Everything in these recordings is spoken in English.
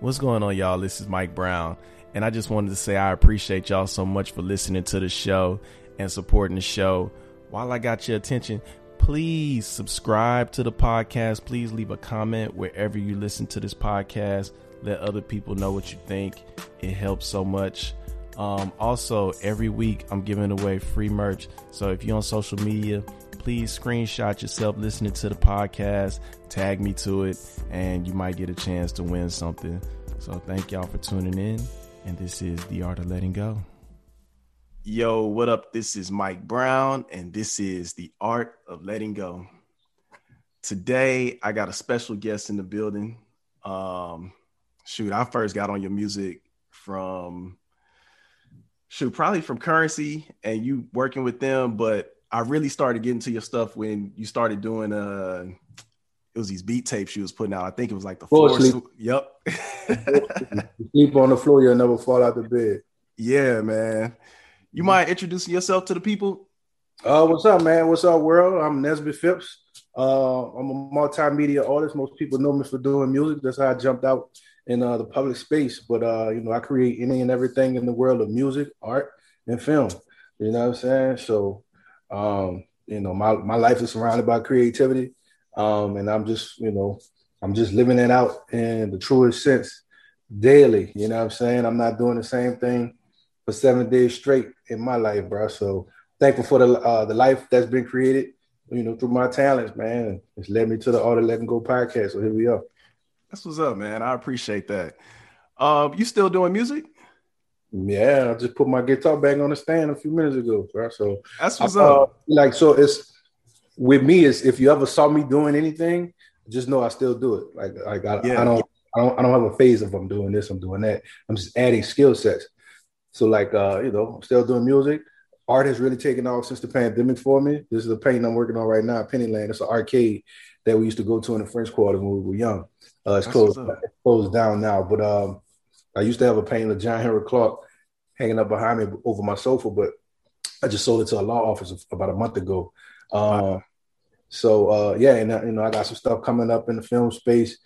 What's going on, y'all? This is Mike Brown, and I just wanted to say I appreciate y'all so much for listening to the show and supporting the show. While I got your attention, please subscribe to the podcast. Please leave a comment wherever you listen to this podcast. Let other people know what you think. It helps so much. Um, also, every week I'm giving away free merch. So if you're on social media, please screenshot yourself listening to the podcast, tag me to it, and you might get a chance to win something. So thank y'all for tuning in. And this is The Art of Letting Go. Yo, what up? This is Mike Brown, and this is The Art of Letting Go. Today, I got a special guest in the building. Um, shoot, I first got on your music from shoot, probably from Curren$y and you working with them, but I really started getting to your stuff when you started doing uh it was these beat tapes you was putting out. I think it was like the floor. Floor sleep. Yep. Sleep on the floor, you'll never fall out the bed. yeah, man. You mind introducing yourself to the people? Uh, what's up, man? What's up, world? I'm Nesby Phips. Uh, I'm a multimedia artist. Most people know me for doing music. That's how I jumped out in uh, the public space. But uh, you know, I create any and everything in the world of music, art, and film. You know what I'm saying? So, um, you know, my my life is surrounded by creativity, um, and I'm just, you know, I'm just living it out in the truest sense daily. You know what I'm saying? I'm not doing the same thing for seven days straight in my life, bro. So thankful for the uh, the life that's been created, you know, through my talents, man. It's led me to the Art of Letting Go podcast. So here we are. That's what's up, man. I appreciate that. Um, you still doing music? Yeah, I just put my guitar back on the stand a few minutes ago, bro. So That's what's uh, up. like so it's with me is if you ever saw me doing anything, just know I still do it. Like like I, Yeah. I don't I don't I don't have a phase of I'm doing this, I'm doing that. I'm just adding skill sets. So like uh, you know, I'm still doing music. Art has really taken off since the pandemic for me. This is the painting I'm working on right now, Pennyland. It's an arcade that we used to go to in the French Quarter when we were young. Uh, it's That's closed, it's closed down now, but um, I used to have a painting of John Henrik Clarke hanging up behind me over my sofa, but I just sold it to a law office about a month ago. Um, so uh, yeah, and uh, you know I got some stuff coming up in the film space,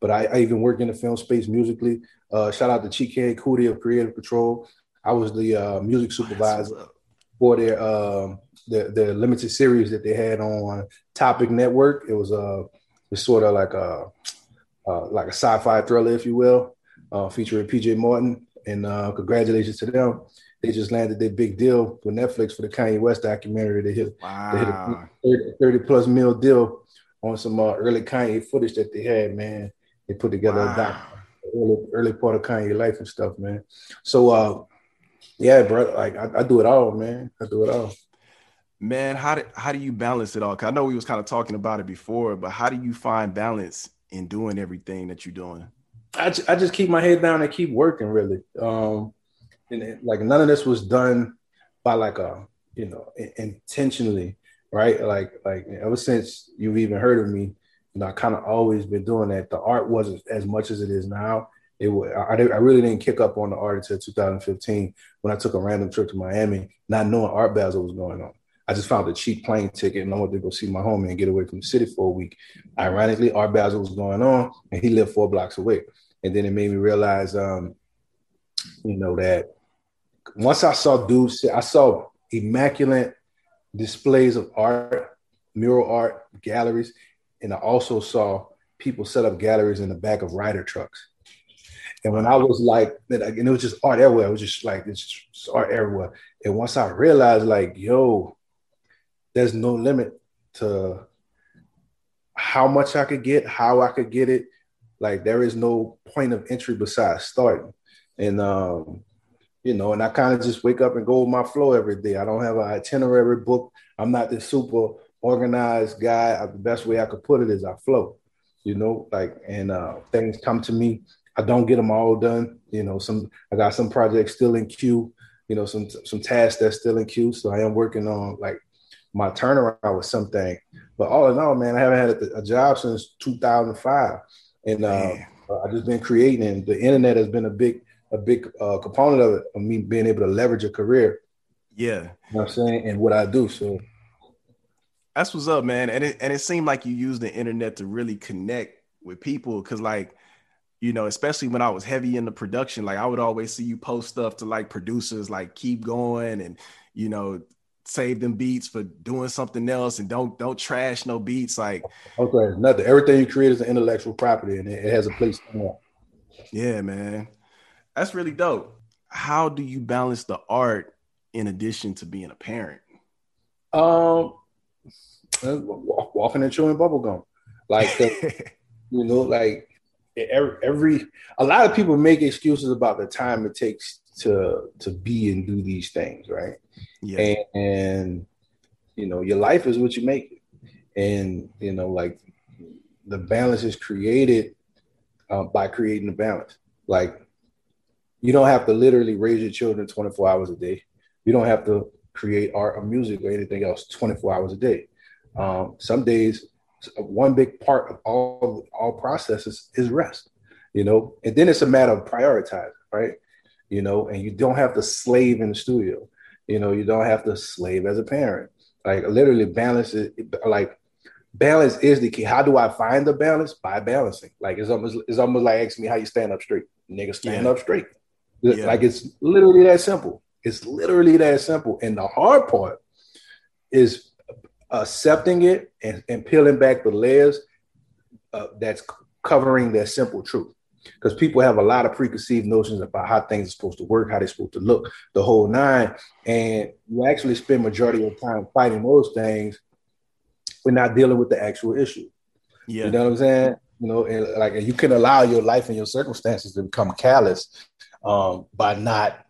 but I, I even work in the film space musically. Uh, shout out to Chike Coodie of Creative Control. I was the uh, music supervisor up. for their um the the limited series that they had on Topic Network. It was uh it's sort of like a uh, like a sci-fi thriller, if you will, uh, featuring PJ Morton. And uh, congratulations to them. They just landed their big deal with Netflix for the Kanye West documentary. They hit, they hit a Wow. 30, 30 plus mil deal on some uh, early Kanye footage that they had, man. They put together a doc early, early part of Kanye life and stuff, man. So uh yeah, bro, like I, I do it all, man. I do it all. Man, how do how do you balance it all? I know we was kind of talking about it before, but how do you find balance in doing everything that you're doing? I, I just keep my head down and keep working really. Um and it- like none of this was done by like a you know in- intentionally, right? Like like ever since you've even heard of me, you know, I kind of always been doing that. The art wasn't as much as it is now. It I I really didn't kick up on the art until 2015 when I took a random trip to Miami, not knowing Art Basel was going on. I just found a cheap plane ticket and I wanted to go see my homie and get away from the city for a week. Ironically, Art Basel was going on and he lived four blocks away. And then it made me realize, um, you know, that once I saw dudes, I saw immaculate displays of art, mural art, galleries, and I also saw people set up galleries in the back of rider trucks. And when I was like, and it was just art everywhere. It was just like it's just art everywhere. And once I realized, like, yo, there's no limit to how much I could get, how I could get it. Like there is no point of entry besides starting. And um, you know, and I kind of just wake up and go with my flow every day. I don't have an itinerary book. I'm not this super organized guy. Uh, The best way I could put it is I flow. You know, like and uh, things come to me. I don't get them all done. You know, some I got some projects still in queue. You know, some some tasks that's still in queue. So I am working on like my turnaround with something. But all in all, man, I haven't had a, a job since 2005, and uh, Man. I just been creating. And the internet has been a big a big uh, component of it, of me being able to leverage a career. Yeah. You know what I'm saying? And what I do. So That's what's up, man. And it and it seemed like you used the internet to really connect with people. Cause like you know, especially when I was heavy in the production, like I would always see you post stuff to like producers, like keep going and you know, save them beats for doing something else and don't don't trash no beats. Like okay, nothing. Everything you create is an intellectual property and it, has a place. Yeah, man. That's really dope. How do you balance the art in addition to being a parent? Um walking and chewing bubblegum. Like you know, like every, every a lot of people make excuses about the time it takes to to be and do these things, right? Yeah. And, and you know, your life is what you make it. And you know, like the balance is created uh, by creating the balance. Like you don't have to literally raise your children 24 hours a day. You don't have to create art or music or anything else 24 hours a day. Um, some days one big part of all all processes is rest you know and then it's a matter of prioritizing right you know and you don't have to slave in the studio. You know you don't have to slave as a parent. Like literally balance it like balance is the key. How do i find the balance? By balancing. Like it's almost it's almost like asking me how you stand up straight. Nigga stand yeah. up straight. Yeah. like it's literally that simple. It's literally that simple. And the hard part is accepting it and, and peeling back the layers uh, that's covering that simple truth. Because people have a lot of preconceived notions about how things are supposed to work, how they're supposed to look, the whole nine. And you actually spend majority of time fighting those things. We're not dealing with the actual issue. Yeah. You know what I'm saying? You know, and like you can allow your life and your circumstances to become callous um, by not,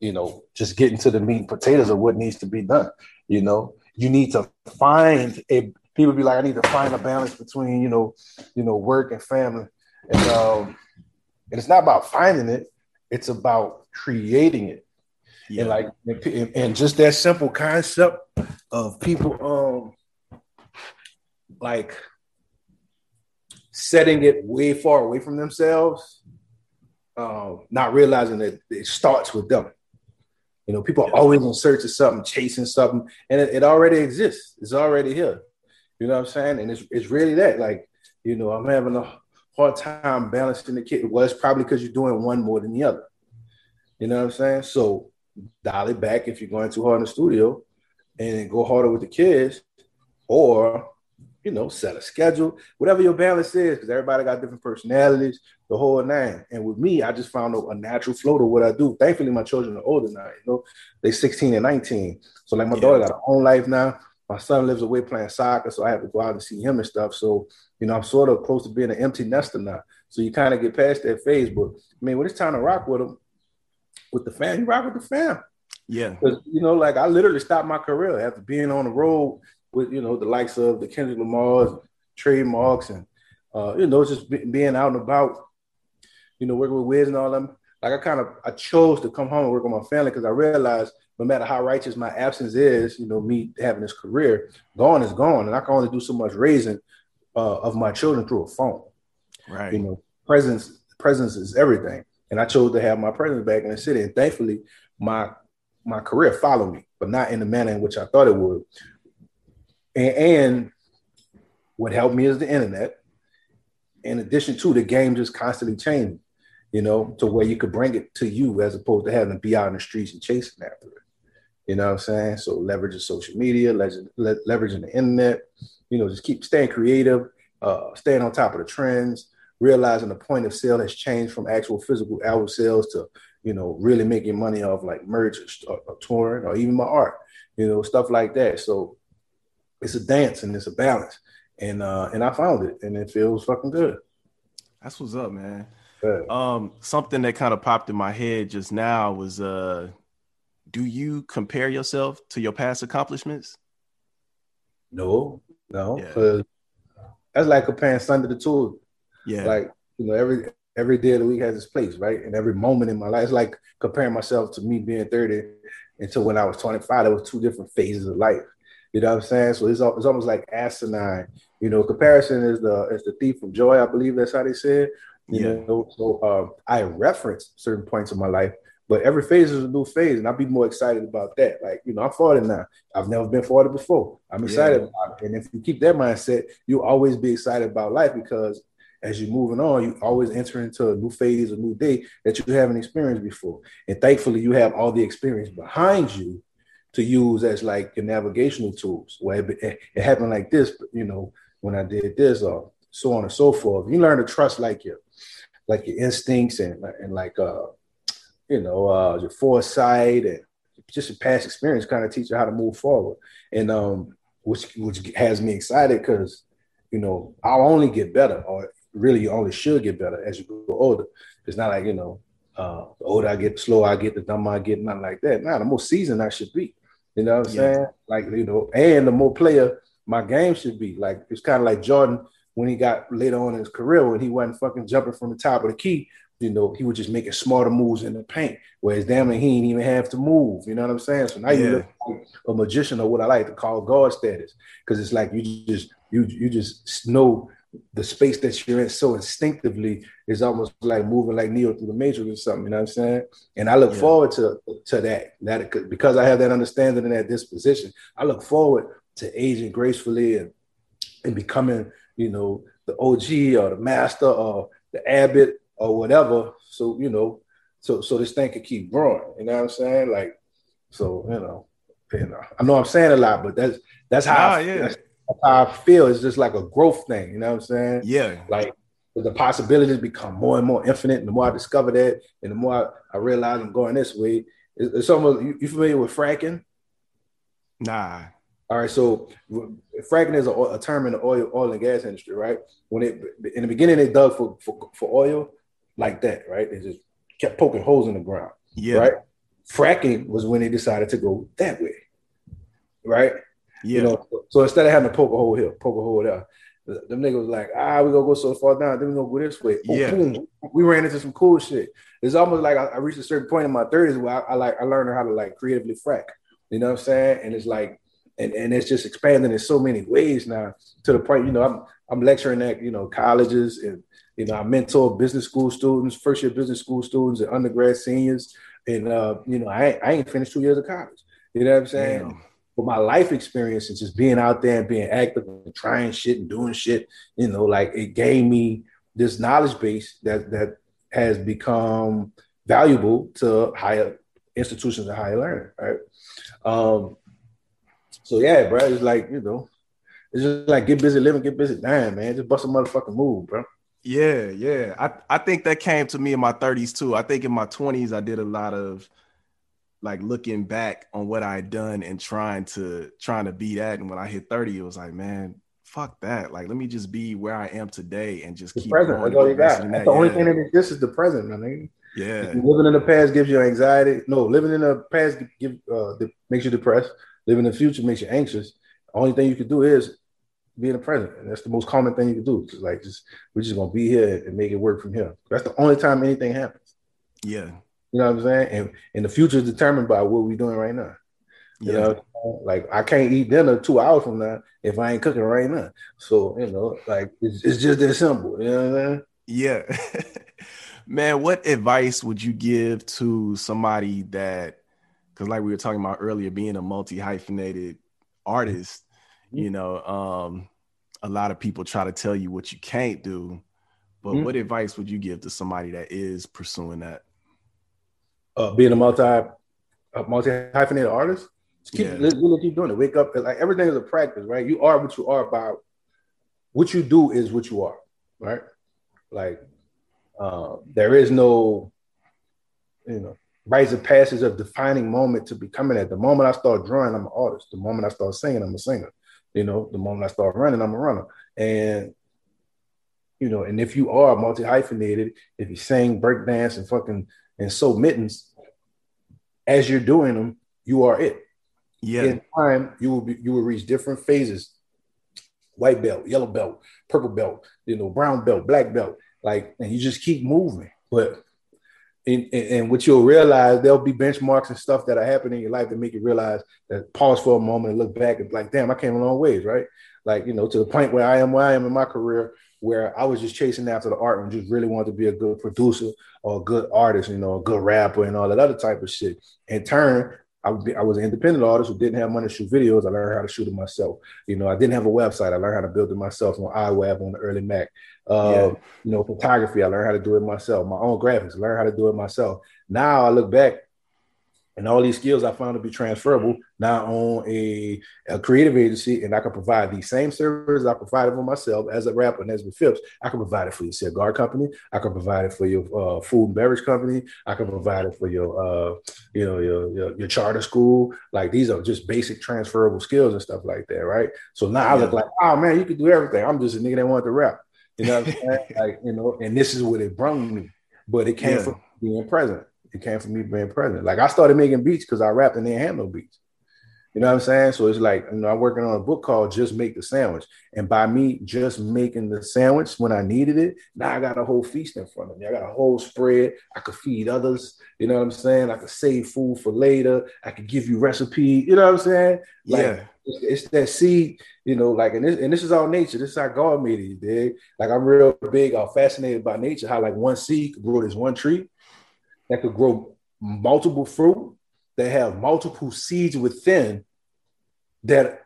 you know, just getting to the meat and potatoes of what needs to be done. You know, you need to find a people be like, I need to find a balance between, you know, you know, work and family. And um, and it's not about finding it, it's about creating it. Yeah. And like and just that simple concept of people um like setting it way far away from themselves, um, not realizing that it starts with them. You know, people are always in search of something, chasing something, and it, it, already exists. It's already here. You know what I'm saying? And it's it's really that. Like, you know, I'm having a hard time balancing the kid. Well, it's probably because you're doing one more than the other. You know what I'm saying? So dial it back if you're going too hard in the studio and go harder with the kids, or you know, set a schedule, whatever your balance is, because everybody got different personalities, the whole nine. And with me, I just found a, a, natural flow to what I do. Thankfully, my children are older now, you know, they 16 and 19. So like my yeah. daughter got her own life now. My son lives away playing soccer, so I have to go out and see him and stuff. So, you know, I'm sort of close to being an empty nester now. So you kind of get past that phase. But I mean, when it's time to rock with them, with the fam, you rock with the fam. Yeah. You know, like I literally stopped my career after being on the road with you know the likes of the Kendrick Lamar's, trademarks, and uh, you know just be, being out and about, you know working with Wiz and all them. Like I kind of I chose to come home and work with my family because I realized no matter how righteous my absence is, you know me having this career, gone is gone, and I can only do so much raising uh, of my children through a phone. Right. You know, presence presence is everything, and I chose to have my presence back in the city, and thankfully my my career followed me, but not in the manner in which I thought it would. And, and what helped me is the internet. In addition to the game just constantly changing, you know, to where you could bring it to you as opposed to having to be out in the streets and chasing after it. You know what I'm saying? So leveraging social media, leveraging the internet, you know, just keep staying creative, uh, staying on top of the trends, realizing the point of sale has changed from actual physical album sales to, you know, really making money off like merch or, or touring or even my art, you know, stuff like that. So it's a dance and it's a balance. And uh and I found it and it feels fucking good. That's what's up, man. Um something that kind of popped in my head just now was uh do you compare yourself to your past accomplishments? No, no, because yeah. that's like comparing Sunday to the Tool. Yeah. Like, you know, every every day of the week has its place, right? And every moment in my life, it's like comparing myself to me being 30 until when I was 25. There was two different phases of life. You know what I'm saying? So it's, it's almost like asinine. You know, comparison is the is the thief of joy. I believe that's how they said. You yeah. know, so uh, I reference certain points of my life, but every phase is a new phase, and I'll be more excited about that. Like, you know, I'm 40 now. I've never been 40 before. I'm excited yeah. about it. And if you keep that mindset, you'll always be excited about life because as you're moving on, you always enter into a new phase, a new day that you haven't experienced before. And thankfully, you have all the experience behind you to use as like your navigational tools. Where it, it, happened like this, you know, when I did this, or so on and so forth. You learn to trust like your like your instincts and and like uh you know uh your foresight and just your past experience kind of teach you how to move forward. And um which which has me excited because you know I'll only get better or really you only should get better as you grow older. It's not like, you know, uh, the older I get, the slower I get, the dumber I get, nothing like that. Now, the more seasoned I should be. You know what I'm yeah. saying? Like, you know, and the more player my game should be. Like, it's kind of like Jordan when he got later on in his career when he wasn't fucking jumping from the top of the key. You know, he was just making smarter moves in the paint. Whereas damn it, he didn't even have to move. You know what I'm saying? So now yeah. you look like a magician or what I like to call guard status. Cause it's like you just you you just know the space that you're in so instinctively is almost like moving like Neo through the matrix or something, you know what I'm saying? And I look yeah. forward to to that. That because I have that understanding and that disposition, I look forward to aging gracefully and and becoming, you know, the OG or the master or the abbot or whatever. So, you know, so so this thing could keep growing. You know what I'm saying? Like, so you know, you know, I know I'm saying a lot, but that's that's how I, yeah. that's, that's how I feel. It's just like a growth thing. You know what I'm saying? Yeah. Like the possibilities become more and more infinite. And the more I discover that, and the more I, I realize I'm going this way, it's, it's almost you, you, familiar with fracking? Nah. All right, so fracking is a, a, term in the oil, oil and gas industry, right? When it in the beginning they dug for, for, for oil like that, right? They just kept poking holes in the ground. Yeah. Right. Fracking was when they decided to go that way. Right. Yeah. You know, so instead of having to poke a hole here, poke a hole there, them niggas was like, ah, we gonna go so far down, then we gonna go this way. Oh, yeah. Boom. We ran into some cool shit. It's almost like I, I reached a certain point in my 30s where I, I, like I learned how to like creatively frack. You know what I'm saying? And it's like, and, and it's just expanding in so many ways now to the point, you know, I'm I'm lecturing at, you know, colleges and you know, I mentor business school students, first year business school students and undergrad seniors. And uh, you know, I, I ain't finished two years of college. You know what I'm saying? Damn but my life experience and just being out there and being active and trying shit and doing shit, you know, like it gave me this knowledge base that that has become valuable to higher institutions and higher learning, right? Um, so yeah, bro, it's like you know, it's just like get busy living, get busy dying, man. Just bust a motherfucking move, bro. Yeah, yeah. I, I think that came to me in my 30s too. I think in my 20s I did a lot of like looking back on what I had done and trying to trying to be that. And when I hit 30, it was like, man, fuck that. Like, let me just be where I am today and just the keep present. That's all you got. That's that. the only thing that exists is the present, man. Yeah. Living in the past gives you anxiety. No, living in the past give uh, makes you depressed. Living in the future makes you anxious. The only thing you can do is be a the present. And that's the most common thing you can do. Just like just we're just gonna be here and make it work from here. That's the only time anything happens. Yeah. You know what I'm saying? And and the future is determined by what we're doing right now. You yeah. know, like I can't eat dinner two hours from now if I ain't cooking right now. So you know, like it's, it's just that simple. You know what I'm saying? Yeah. Man, what advice would you give to somebody that, because like we were talking about earlier, being a multi hyphenated artist. You know, um, a lot of people try to tell you what you can't do. But mm-hmm. what advice would you give to somebody that is pursuing that? uh, being a multi a multi hyphenated artist. Just keep yeah. really keep doing it. Wake up like everything is a practice, right? You are what you are about what you do is what you are, right? Like uh, there is no, you know, rites of passage of defining moment to becoming at. The moment I start drawing, I'm an artist. The moment I start singing, I'm a singer. You know, the moment I start running, I'm a runner. And you know, and if you are multi hyphenated, if you sing, break dance, and fucking and sew mittens, as you're doing them, you are it. Yeah. In time, you will be you will reach different phases. White belt, yellow belt, purple belt, you know, brown belt, black belt. Like, and you just keep moving. But and, and, what you'll realize there'll be benchmarks and stuff that are happening in your life that make you realize that pause for a moment and look back and like, damn, I came a long ways, right? Like, you know, to the point where I am where I am in my career, where I was just chasing after the art and just really wanted to be a good producer or a good artist, you know, a good rapper and all that other type of shit. In turn, I, I was an independent artist who didn't have money to shoot videos. I learned how to shoot it myself. You know, I didn't have a website. I learned how to build it myself on iWeb on the early Mac. Uh, yeah. You know, photography. I learned how to do it myself. My own graphics. I learned how to do it myself. Now I look back and all these skills I found to be transferable now on a, a creative agency, and I can provide the same services I provided for myself as a rapper and as with Phips. I can provide it for your cigar company. I can provide it for your uh, food and beverage company. I can provide it for your, uh, you know, your, your, your charter school. Like these are just basic transferable skills and stuff like that, right? So now I look like, oh man, you can do everything. I'm just a nigga that wanted to rap. You know what I'm saying? like you know, and this is what it brought me, but it came yeah. from being present. It came from me being present. Like I started making beats because I rapped and didn't have no beats. You know what I'm saying? So it's like, you know, I'm working on a book called Just Make the Sandwich. And by me just making the sandwich when I needed it, now I got a whole feast in front of me. I got a whole spread. I could feed others. You know what I'm saying? I could save food for later. I could give you recipe. You know what I'm saying? Like, yeah. It's, it's, that seed, you know, like, and this, and this is all nature. This is how God made it, dig? Like, I'm real big, I'm fascinated by nature, how like one seed could grow this one tree that could grow multiple fruit, that have multiple seeds within that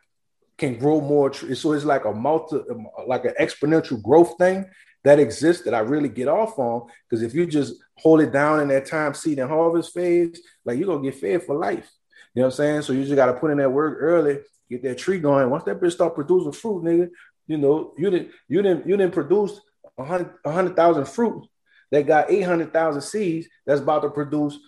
can grow more. So it's like a multi, like an exponential growth thing that exists that I really get off on. Because if you just hold it down in that time seed and harvest phase, like you're gonna get fed for life. You know what I'm saying? So you just gotta put in that work early, get that tree going. Once that bitch start producing fruit, nigga, you know, you didn't you didn't you didn't produce a hundred a hundred thousand fruit that got 800,000 seeds that's about to produce,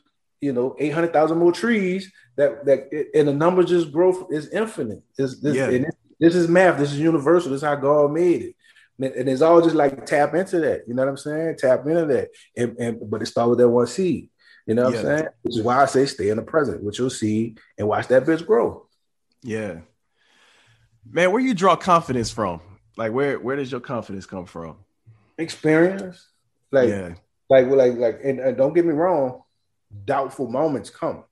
you know, 800,000 more trees that, that, and the numbers just growth is infinite. This, this, yeah. this is math. This is universal. This is how God made it. And it's all just like tap into that. You know what I'm saying? Tap into that. And, and but it starts with that one seed. You know what yeah. I'm saying? Which is why I say stay in the present with your seed and watch that bitch grow. Yeah. Man, where you draw confidence from? Like where where does your confidence come from? Experience. Like, yeah. like, like, like, and, and don't get me wrong, doubtful moments come.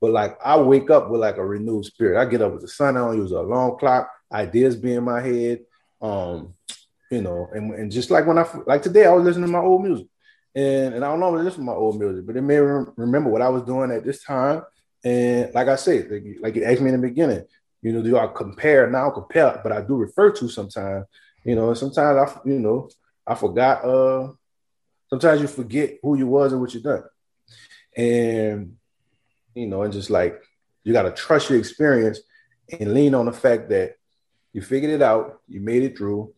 But like I wake up with like a renewed spirit. I get up with the sun on, use a alarm clock, ideas be in my head. Um, you know, and, and just like when I like today, I was listening to my old music. And, and I don't normally listen to my old music, but it made me remember what I was doing at this time. And like I said, like, like you asked me in the beginning, you know, do I compare? Now compare, but I do refer to sometimes, you know, sometimes I, you know, I forgot. Uh, sometimes you forget who you was and what you done, and you know, and just like you got to trust your experience and lean on the fact that you figured it out, you made it through.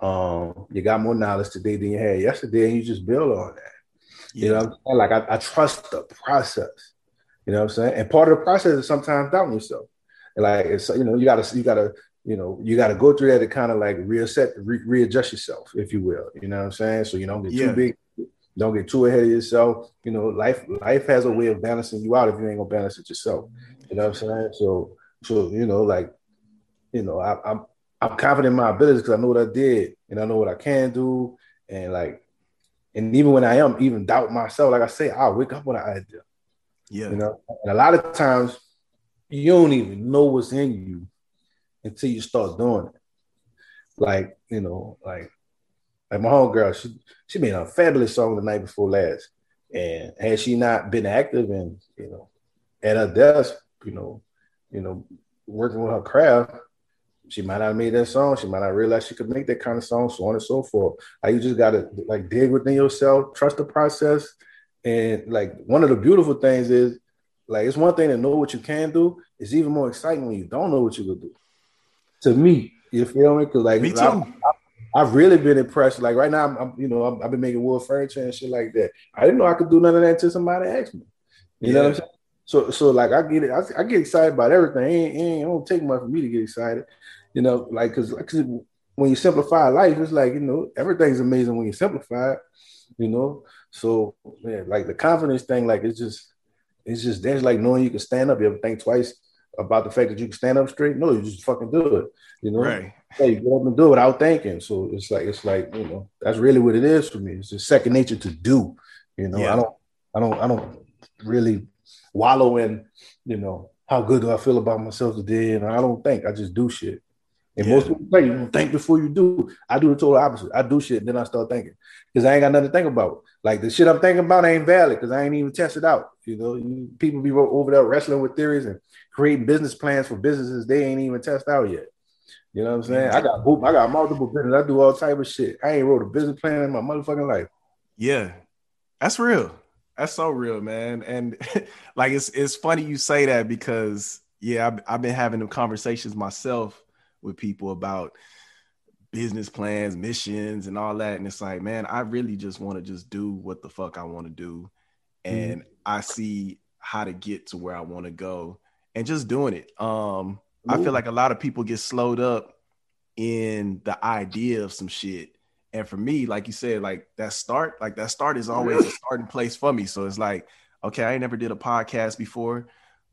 Um, you got more knowledge today than you had yesterday, and you just build on that. Yeah. You know, like I, I trust the process. You know what I'm saying? And part of the process is sometimes doubting yourself. And like it's you know, you gotta you gotta you know, you got to go through that to kind of like reset, re- readjust yourself, if you will. You know what I'm saying? So you don't get yeah. too big, don't get too ahead of yourself. You know, life life has a way of balancing you out if you ain't gonna balance it yourself. You know what I'm saying? So so you know, like, you know, I, I'm I'm confident in my abilities because I know what I did and I know what I can do, and like, and even when I am even doubt myself, like I say, I'll wake up with an idea. Yeah, you know, and a lot of times you don't even know what's in you until you start doing it. Like, you know, like like my homegirl, she she made a fabulous song the night before last. And had she not been active and, you know, at her desk, you know, you know, working with her craft, she might not have made that song. She might not realize she could make that kind of song, so on and so forth. Like you just gotta like dig within yourself, trust the process. And like one of the beautiful things is like it's one thing to know what you can do. It's even more exciting when you don't know what you can do to me. You feel me? Because like me too. I, have really been impressed. Like right now, I'm, I'm you know i have been making wood furniture and shit like that. I didn't know I could do none of that until somebody asked me. You yeah. know what I'm saying? So so like I get it. I, I get excited about everything. It ain't, it ain't, it don't take much for me to get excited. You know, like because because when you simplify life, it's like you know everything's amazing when you simplify it. You know, so yeah, like the confidence thing, like it's just it's just there's like knowing you can stand up. You ever think twice about the fact that you can stand up straight. No, you just fucking do it. You know, right. hey, you get up and do it without thinking. So it's like it's like you know that's really what it is for me. It's just second nature to do. You know, yeah. I don't, I don't, I don't really wallow in, you know, how good do I feel about myself today, and I don't think I just do shit. And yeah. most people say you think before you do. I do the total opposite. I do shit, then I start thinking because I ain't got nothing to think about. Like the shit I'm thinking about ain't valid because I ain't even tested out. You know, people be over there wrestling with theories and creating business plans for businesses they ain't even test out yet. You know what I'm saying? I got I got multiple business. I do all type of shit. I ain't wrote a business plan in my motherfucking life. Yeah, that's real. That's so real, man. And like it's it's funny you say that because yeah, I've, I've been having them conversations myself with people about business plans, missions, and all that. And it's like, man, I really just want to just do what the fuck I want to do. And mm-hmm. I see how to get to where I want to go and just doing it. Um, Ooh. I feel like a lot of people get slowed up in the idea of some shit. And for me, like you said, like that start, like that start is always a starting place for me. So it's like, okay, I never did a podcast before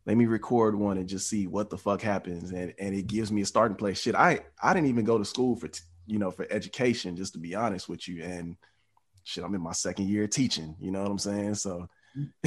let me record one and just see what the fuck happens. And and it gives me a starting place. Shit i i didn't even go to school for t- you know for education just to be honest with you. And shit i'm in my second year teaching you know what i'm saying? So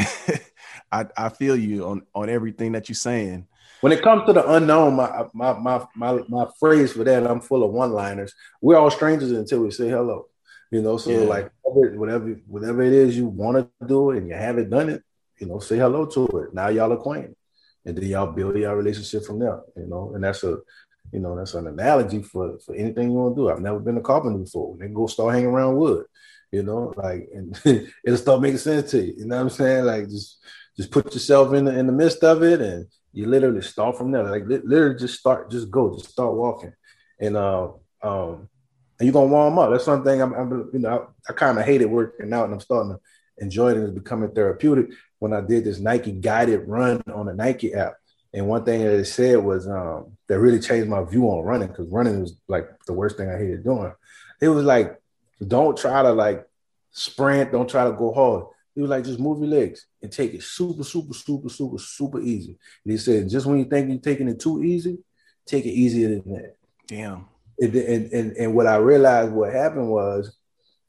i i feel you on on everything that you're saying. When it comes to the unknown my my my my, my phrase for that i'm full of one liners we're all strangers until we say hello you know? So yeah. like whatever whatever it is you want to do and you haven't done it you know say hello to it. Now y'all acquainted and then y'all build your relationship from there. You know, and that's a you know that's an analogy for for anything you want to do. I've never been a carpenter before. Then go start hanging around wood. You know, like and it'll start making sense to you. You know what I'm saying? Like just just put yourself in the in the midst of it, and you literally start from there. Like literally just start, just go, just start walking, and uh um and you're gonna warm up. That's something I'm, I'm you know I, I kind of hated working out, and I'm starting to enjoy it and it's becoming therapeutic when I did this Nike guided run on the Nike app. And one thing that it said was um, that really changed my view on running because running was like the worst thing I hated doing. It was like, don't try to like sprint, don't try to go hard. He was like, just move your legs and take it super, super, super, super, super easy. And he said, just when you think you're taking it too easy, take it easier than that. Damn. And, and, and, and what I realized what happened was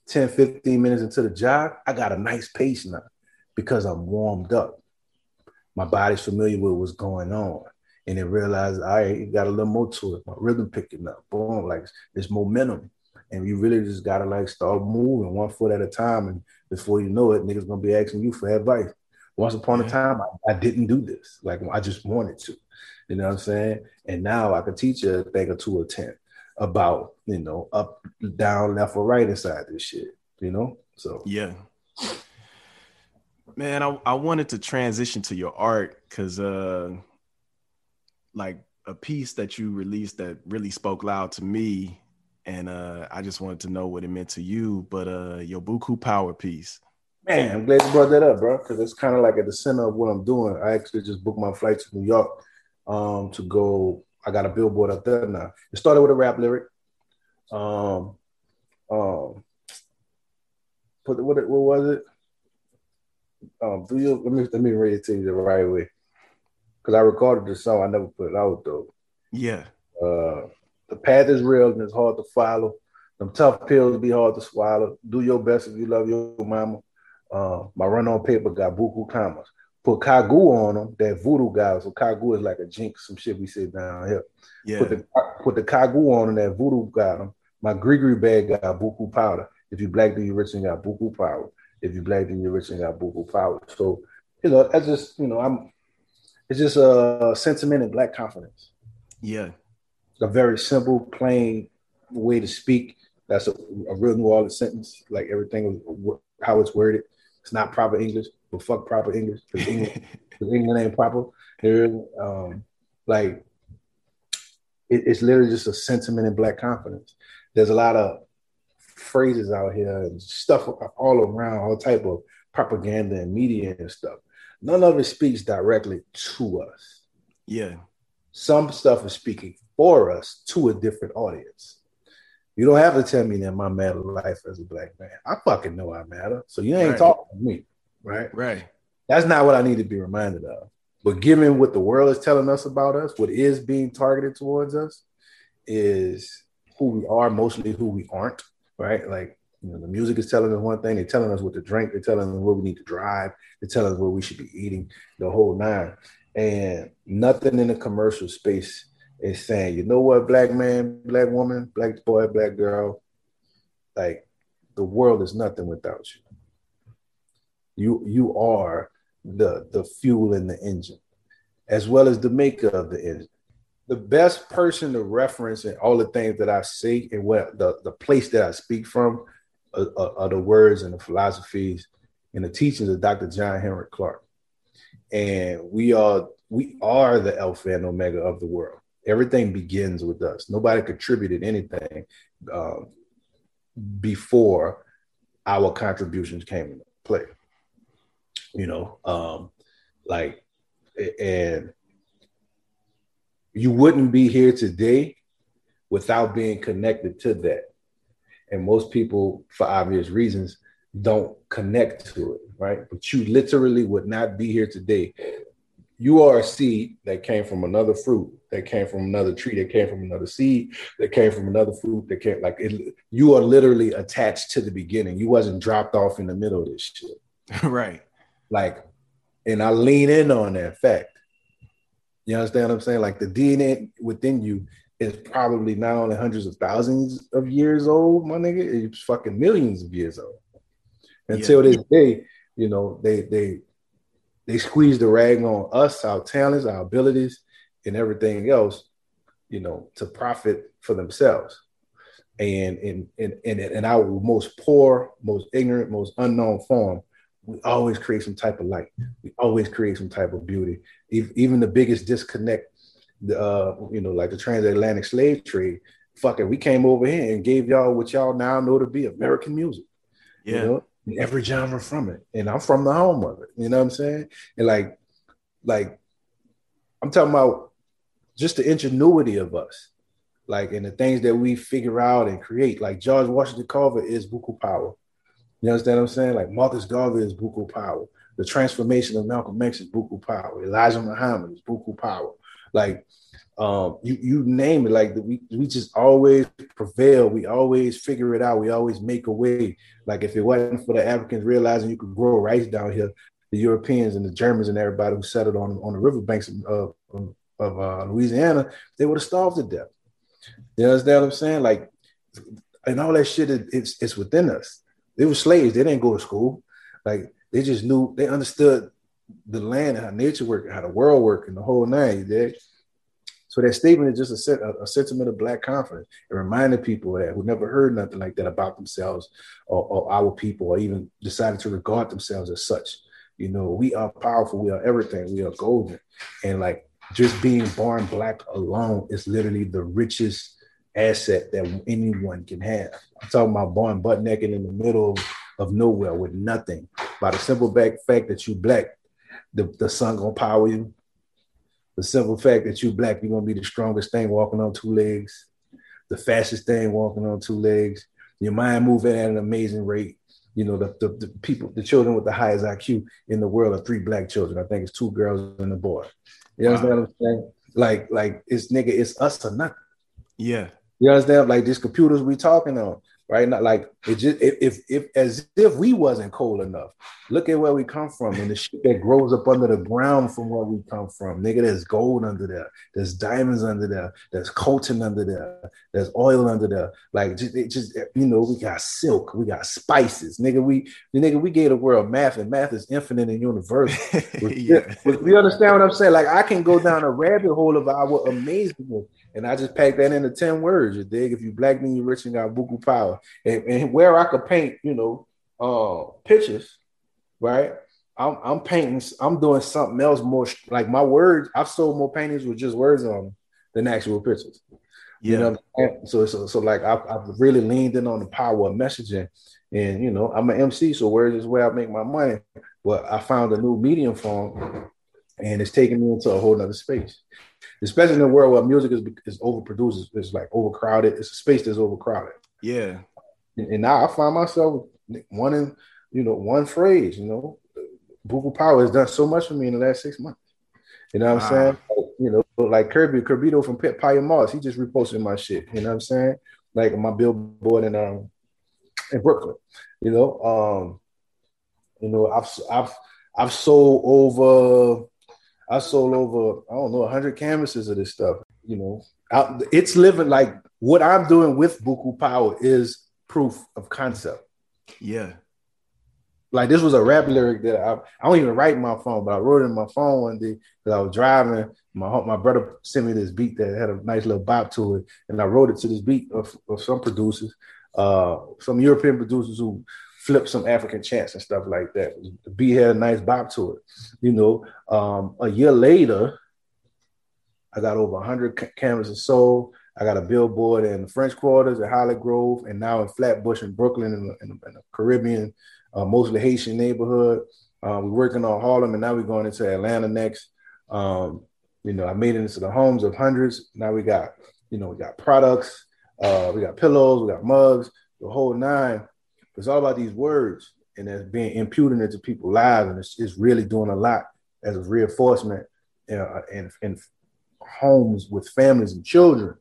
10, 15 minutes into the jog, I got a nice pace now because I'm warmed up. My body's familiar with what's going on. And it realized I got a little more to it. My rhythm picking up. Boom, like it's momentum. And you really just gotta like start moving one foot at a time. And before you know it, niggas gonna be asking you for advice. Once upon a time, I, I didn't do this. Like I just wanted to. You know what I'm saying? And now I can teach you a thing or two or ten about, you know, up, down, left, or right inside this shit. You know? So yeah. Man, I, I wanted to transition to your art because uh like a piece that you released that really spoke loud to me and uh I just wanted to know what it meant to you. But uh your Beaucoup Power piece. Man, I'm glad you brought that up, bro, because it's kind of like at the center of what I'm doing. I actually just booked my flight to New York um to go. I got a billboard up there now. It started with a rap lyric. Um um put what, what was it? um, do you let me let me read it to you the right way because I recorded the song. I never put it out though. Yeah. Uh, the path is real and it's hard to follow. Them tough pills be hard to swallow. Do your best if you love your mama. Uh, my run on paper got buku commas. Put kagu on them, that voodoo guy. So kagu is like a jinx, some shit we sit down here. Yeah. Put the put the kagu on them, that voodoo got them. My gree bag got buku powder. If you black, do you rich and got beaucoup power if you black, then you're rich and got beaucoup power. So, you know, that's just, you know, I'm it's just a sentiment and black confidence. Yeah. A very simple, plain way to speak. That's a, a real New Orleans sentence. Like everything, how it's worded. It's not proper English, but fuck proper English. Because England, England, ain't proper. Um, like, it, it's literally just a sentiment and black confidence. There's a lot of phrases out here and stuff all around, all type of propaganda and media and stuff. None of it speaks directly to us. Yeah. Some stuff is speaking for us to a different audience. You don't have to tell me that my matter life as a black man. I fucking know I matter. So you ain't right. talking to me, right? Right. That's not what I need to be reminded of. But given what the world is telling us about us, what is being targeted towards us is who we are, mostly who we aren't right? Like, you know, the music is telling us one thing, they're telling us what to drink, they're telling us where we need to drive, they're telling us where we should be eating, the whole nine. And nothing in the commercial space is saying, you know what, black man, black woman, black boy, black girl, like the world is nothing without you. You you are the the fuel in the engine, as well as the maker of the engine. The best person to reference and all the things that I say and what the, the place that I speak from are, are, are the words and the philosophies and the teachings of Dr. John Henrik Clarke. And we are we are the alpha and omega of the world. Everything begins with us. Nobody contributed anything uh, before our contributions came into play. You know, um, like, and you wouldn't be here today without being connected to that. And most people, for obvious reasons, don't connect to it, right? But you literally would not be here today. You are a seed that came from another fruit, that came from another tree, that came from another seed, that came from another fruit, that came like it, you are literally attached to the beginning. You wasn't dropped off in the middle of this shit. right. Like, and I lean in on that fact. You understand what I'm saying? Like the DNA within you is probably not only hundreds of thousands of years old, my nigga, it's fucking millions of years old. Until yeah. this day, you know, they they they squeeze the rag on us, our talents, our abilities, and everything else, you know, to profit for themselves. And in in in, in our most poor, most ignorant, most unknown form, we always create some type of light. We always create some type of beauty. Even the biggest disconnect, uh, you know, like the transatlantic slave trade. Fucking, we came over here and gave y'all what y'all now know to be American music. Yeah. You know? every genre from it. And I'm from the home of it. You know what I'm saying? And like, like, I'm talking about just the ingenuity of us, like, and the things that we figure out and create. Like George Washington Carver is beaucoup power. You understand what I'm saying? Like Marcus Garvey is beaucoup power. The transformation of Malcolm X is beaucoup power. Elijah Muhammad is beaucoup power. Like um, you you name it. Like we we just always prevail. We always figure it out. We always make a way. Like if it wasn't for the Africans realizing you could grow rice down here, the Europeans and the Germans and everybody who settled on on the riverbanks of of, uh, Louisiana, they would have starved to death. You understand what I'm saying? Like, and all that shit, it's it's within us. They were slaves. They didn't go to school. Like they just knew. They understood the land and how nature worked, how the world worked, and the whole nine. You so that statement is just a, a, a sentiment of black confidence It reminded people that who never heard nothing like that about themselves or, or our people, or even decided to regard themselves as such. You know, we are powerful. We are everything. We are golden. And like just being born black alone is literally the richest asset that anyone can have. I'm talking about born butt naked in the middle of nowhere with nothing. By the simple fact that you black, the, the sun gonna power you, the simple fact that you're black, you're gonna be the strongest thing walking on two legs, the fastest thing walking on two legs. Your mind moving at an amazing rate. You know, the, the, the people, the children with the highest IQ in the world are three black children. I think it's two girls and a boy. You know what I'm saying? Like, like it's nigga, it's us or nothing. Yeah. You understand? Like these computers we talking on right? Not like it just if, if if as if we wasn't cold enough. Look at where we come from and the shit that grows up under the ground from where we come from. Nigga, there's gold under there, there's diamonds under there, there's coltan under there, there's oil under there. Like just, it just you know, we got silk, we got spices. Nigga, we the nigga we gave the world math, and math is infinite and universal. yeah. You understand what I'm saying? Like I can go down a rabbit hole of our amazement and I just packed that into 10 words. You dig? If you black, then you rich and got beaucoup power. And, and, where I could paint, you know, uh pictures, right? I'm, I'm painting, I'm doing something else more like my words. I've sold more paintings with just words on them than actual pictures. Yeah. You know, so so so like I've, I've really leaned in on the power of messaging, and you know, I'm an MC, so words is where I make my money. But I found a new medium form, and it's taking me into a whole nother space especially in a world where music is is overproduced, it's like overcrowded. It's a space that's overcrowded. Yeah. And, and now I find myself one in, you know, one phrase, you know, Beaucoup Power has done so much for me in the last six months. You know what wow. I'm saying? You know, like Kerby, Kirbito from Pit Paya Moss, he just reposted my shit. You know what I'm saying? Like my billboard in um in Brooklyn. You know, um, you know, I've I've I've sold over I sold over, I don't know, 100 canvases of this stuff. you know, out, it's living like what I'm doing with Beaucoup Power is proof of concept. Yeah. Like this was a rap lyric that I, I don't even write in my phone, but I wrote it in my phone one day because I was driving. My my brother sent me this beat that had a nice little bop to it, and I wrote it to this beat of, of some producers, uh, some European producers who flip some African chants and stuff like that. The beat had a nice bop to it. You know, um, a year later, I got over 100 canvases sold. I got a billboard in the French Quarters at Hollygrove, and now in Flatbush in Brooklyn, in, in, in the Caribbean, uh, mostly Haitian neighborhood. Uh, we're working on Harlem, and now we're going into Atlanta next. Um, you know, I made it into the homes of hundreds. Now we got, you know, we got products, uh, we got pillows, we got mugs, the whole nine. It's all about these words, and it's being imputed into people's lives, and it's, it's really doing a lot as a reinforcement uh, and, and homes with families and children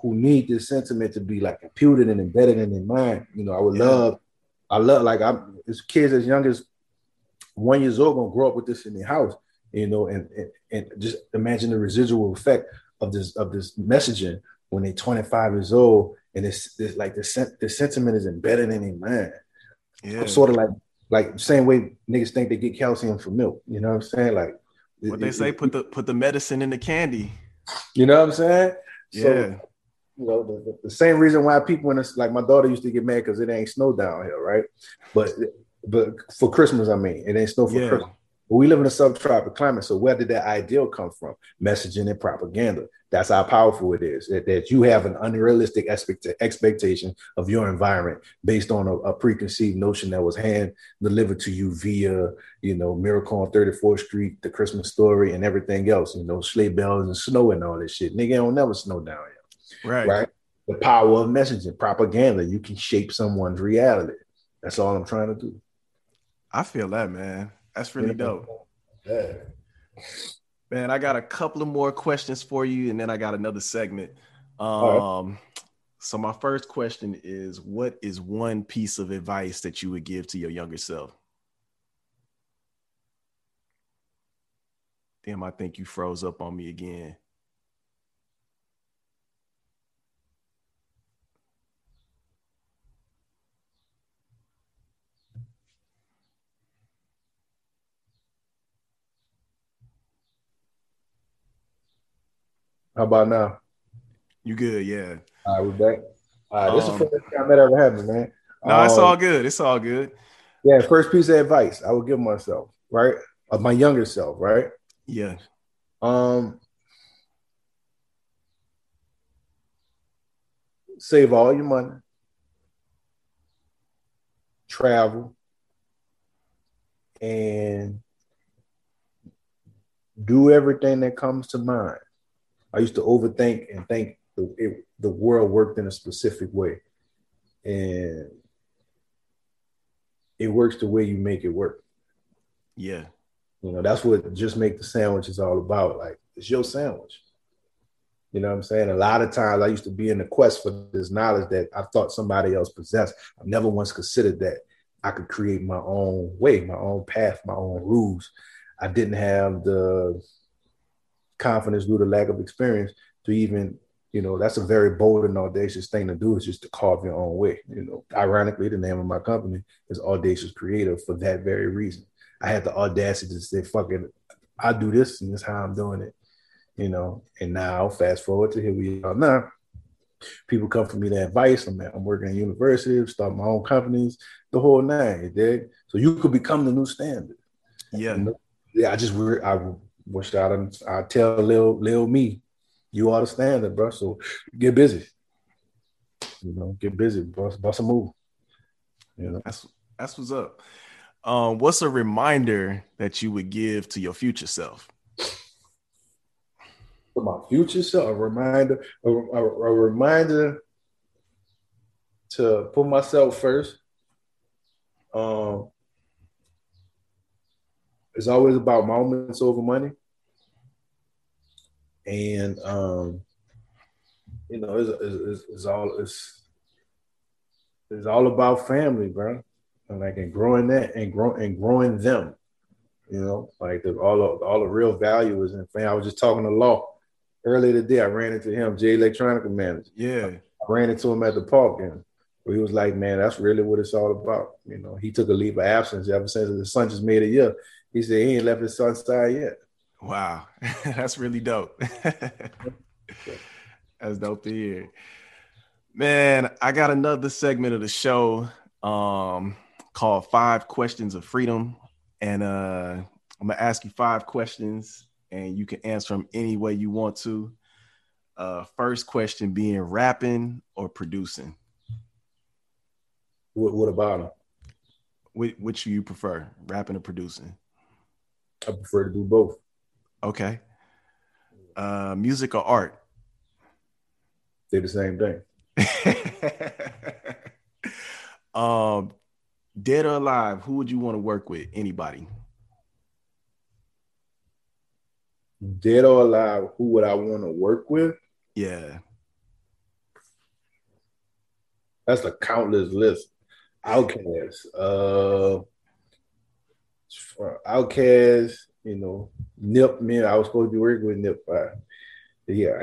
who need this sentiment to be like imputed and embedded in their mind. You know, I would yeah. love, I love like I'm as kids as young as one years old gonna grow up with this in their house, you know, and, and and just imagine the residual effect of this of this messaging when they're 25 years old and it's, it's like the, sen- the sentiment is embedded in their mind. Yeah. Sort of like like same way niggas think they get calcium from milk. You know what I'm saying? Like what it, they say, it, put the put the medicine in the candy. You know what I'm saying? Yeah. So, you know, the, the, same reason why people in it's like my daughter used to get mad because it ain't snow down here, right? But but for Christmas, I mean, it ain't snow for yeah. Christmas. But we live in a subtropical climate, so where did that ideal come from? Messaging and propaganda. That's how powerful it is. That, that you have an unrealistic expect- expectation of your environment based on a, a, preconceived notion that was hand delivered to you via, you know, Miracle on 34th Street, The Christmas Story, and everything else. You know, sleigh bells and snow and all this shit. Nigga don't never snow down here. Right. Right. The power of messaging, propaganda. You can shape someone's reality. That's all I'm trying to do. I feel that, man. That's really dope. Yeah. Man, I got a couple of more questions for you, and then I got another segment. Um, right. so my first question is what is one piece of advice that you would give to your younger self? Damn, I think you froze up on me again. How about now? You good? Yeah. All right, we're back. All right, this um, is the first time that ever happened, man. No, um, it's all good. It's all good. Yeah, first piece of advice I would give myself, right? Of my younger self, right? Yeah. Um save all your money, travel, and do everything that comes to mind. I used to overthink and think the, it, the world worked in a specific way. And it works the way you make it work. Yeah. You know, that's what just make the sandwich is all about. Like, it's your sandwich. You know what I'm saying? A lot of times I used to be in the quest for this knowledge that I thought somebody else possessed. I've never once considered that I could create my own way, my own path, my own rules. I didn't have the confidence due to lack of experience to even you know that's a very bold and audacious thing to do is just to carve your own way. You know ironically the name of my company is audacious creative for that very reason. I had the audacity to say fuck it i do this and this is how i'm doing it you know? And now fast forward to here we are now. People come for me to advice. I'm, I'm working in universities start my own companies the whole nine you dig? so you could become the new standard. Yeah. Yeah i just i Wish I I tell Lil Lil me, you are the standard, bro. So get busy. You know, get busy, bust bust a move. You know, that's that's what's up. Um, what's a reminder that you would give to your future self? For my future self, a reminder, a, a, a reminder to put myself first. Um, it's always about moments over money and um, you know, it's, it's, it's all it's it's all about family, bro. And like and growing that and grow and growing them. You know, like the, all of, all the real value is in family. I was just talking to Law earlier today, I ran into him, Jay Electronica manager. Yeah. I ran into him at the park and he was like, man, that's really what it's all about. You know, he took a leave of absence ever since the son just made a year. He said he ain't left his son's side yet. Wow. that's really dope. that's dope to hear. Man, I got another segment of the show um, called Five Questions of Freedom. And uh, I'm going to ask you five questions and you can answer them any way you want to. Uh, first question being rapping or producing? What, what about them? Which, which do you prefer, rapping or producing? I prefer to do both. Okay. Uh, music or art? They're the same thing. um, dead or alive, who would you want to work with? Anybody? Dead or alive, who would I want to work with? Yeah. That's a countless list. Outkast. Uh Outkast, you know, Nip, man, I was supposed to be working with Nip. Uh, yeah,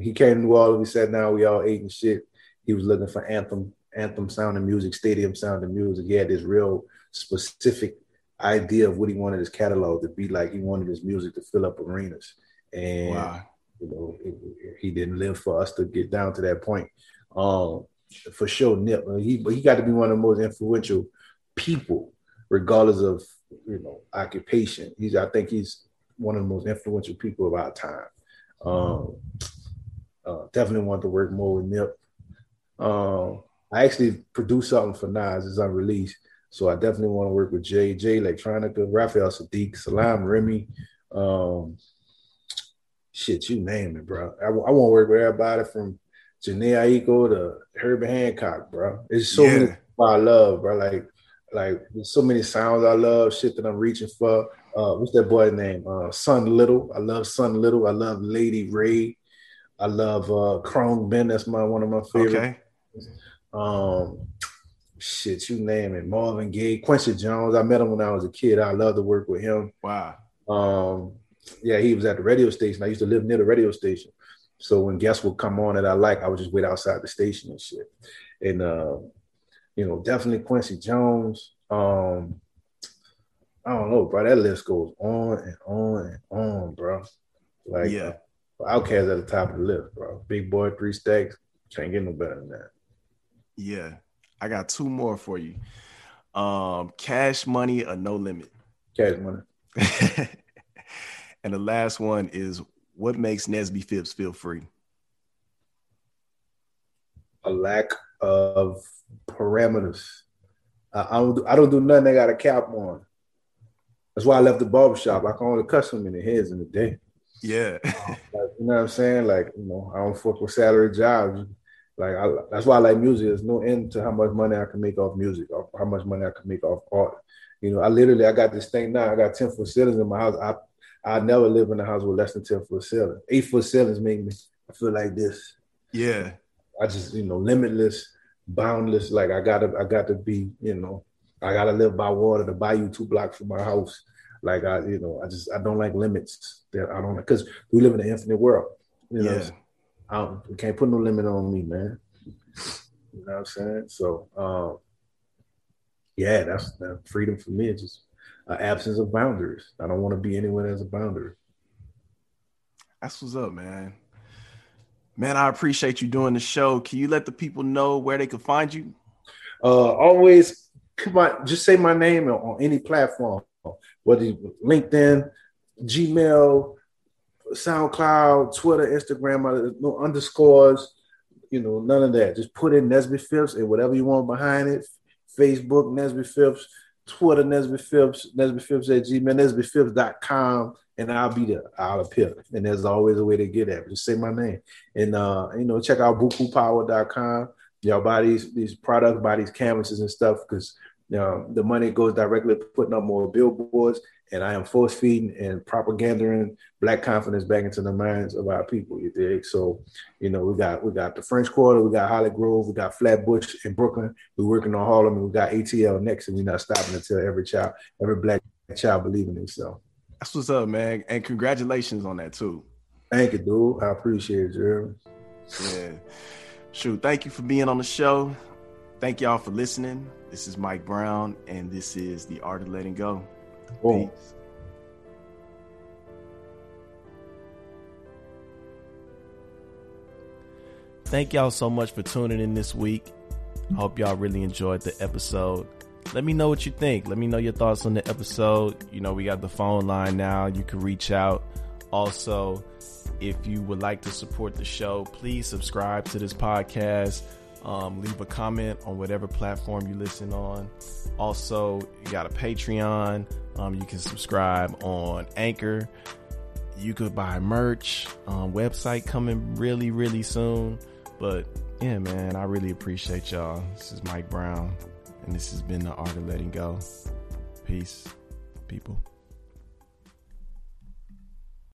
he came to New Orleans. We sat down, we all ate and shit. He was looking for anthem, anthem sounding music, stadium sounding music. He had this real specific idea of what he wanted his catalog to be like. He wanted his music to fill up arenas, and wow. you know, it, it, he didn't live for us to get down to that point. Um, for sure, Nip, he he got to be one of the most influential people, regardless of you know occupation. He's I think he's one of the most influential people of our time. Um, uh, definitely want to work more with Nip. Um, I actually produced something for Nas, it's unreleased. So I definitely want to work with Jay, Jay Electronica, Raphael Saadiq, Salaam Remi. Um, shit, you name it, bro. I, I want to work with everybody from Jhené Aiko to Herbie Hancock, bro. It's so yeah. many I love, bro. Like, like there's so many sounds I love, shit that I'm reaching for. Uh, what's that boy's name? Uh, Son Little. I love Son Little. I love Lady Wray. I love uh Khruangbin. That's my one of my favorite. Okay. Um, shit, you name it. Marvin Gaye, Quincy Jones. I met him when I was a kid. I love to work with him. Wow. Um, yeah, he was at the radio station. I used to live near the radio station. So when guests would come on that I like, I would just wait outside the station and shit. And uh, you know, definitely Quincy Jones. Um, I don't know, bro. That list goes on and on and on, bro. Like, yeah, Outkast at the top of the list, bro. Big Boi, three stacks. Can't get no better than that. Yeah, I got two more for you. Um, cash money or no limit. Cash money. and the last one is what makes Nesby Phips feel free? A lack of parameters. I, don't. Do, I don't do nothing. I got a cap on. That's why I left the barbershop. I can only in the heads in the day. Yeah. like, you know what I'm saying? Like, you know, I don't fuck with salary jobs. Like, I, that's why I like music. There's no end to how much money I can make off music, or how much money I can make off art. You know, I literally, I got this thing now. I got 10 foot ceilings in my house. I I never live in a house with less than 10 foot ceilings. Eight foot ceilings make me I feel like this. Yeah. I just, you know, limitless, boundless. Like I gotta, I got to be, you know, I gotta live by water to buy you two blocks from my house. Like I, you know, I just I don't like limits. That I don't because we live in an infinite world. You know, yeah. I can't put no limit on me, man. You know what I'm saying? So, um, yeah, that's that freedom for me. It's just an absence of boundaries. I don't want to be anywhere as a boundary. That's what's up, man. Man, I appreciate you doing the show. Can you let the people know where they can find you? Uh, always come on, just say my name on any platform whether LinkedIn, Gmail, SoundCloud, Twitter, Instagram, no underscores, you know, none of that. Just put in Nesby Phips and whatever you want behind it. Facebook, Nesby Phips, Twitter, Nesby Phips, Nesby Phips at Gmail, NesbyPhips.com, and I'll be there. I'll appear. And there's always a way to get at Just say my name. And, uh, you know, check out beaucouppower.com. Y'all buy these, these products, buy these canvases and stuff because um, the money goes directly to putting up more billboards, and I am force feeding and propaganding black confidence back into the minds of our people. You dig? So, you know, we got we got the French Quarter, we got Hollygrove, we got Flatbush in Brooklyn. We're working on Harlem, and we got ATL next, and we're not stopping until every child, every black child believe in themselves. That's what's up, man, and congratulations on that too. Thank you, dude. I appreciate you. Yeah. Shoot, thank you for being on the show. Thank y'all for listening. This is Mike Brown, and this is The Art of Letting Go. Boom. Peace. Thank y'all so much for tuning in this week. I hope y'all really enjoyed the episode. Let me know what you think. Let me know your thoughts on the episode. You know, we got the phone line now. You can reach out. Also, if you would like to support the show, please subscribe to this podcast. Um, leave a comment on whatever platform you listen on. Also, you got a Patreon. Um, you can subscribe on Anchor. You could buy merch. Um, website coming really, really soon. But yeah, man, I really appreciate y'all. This is Mike Brown, and this has been the art of letting go. Peace, people.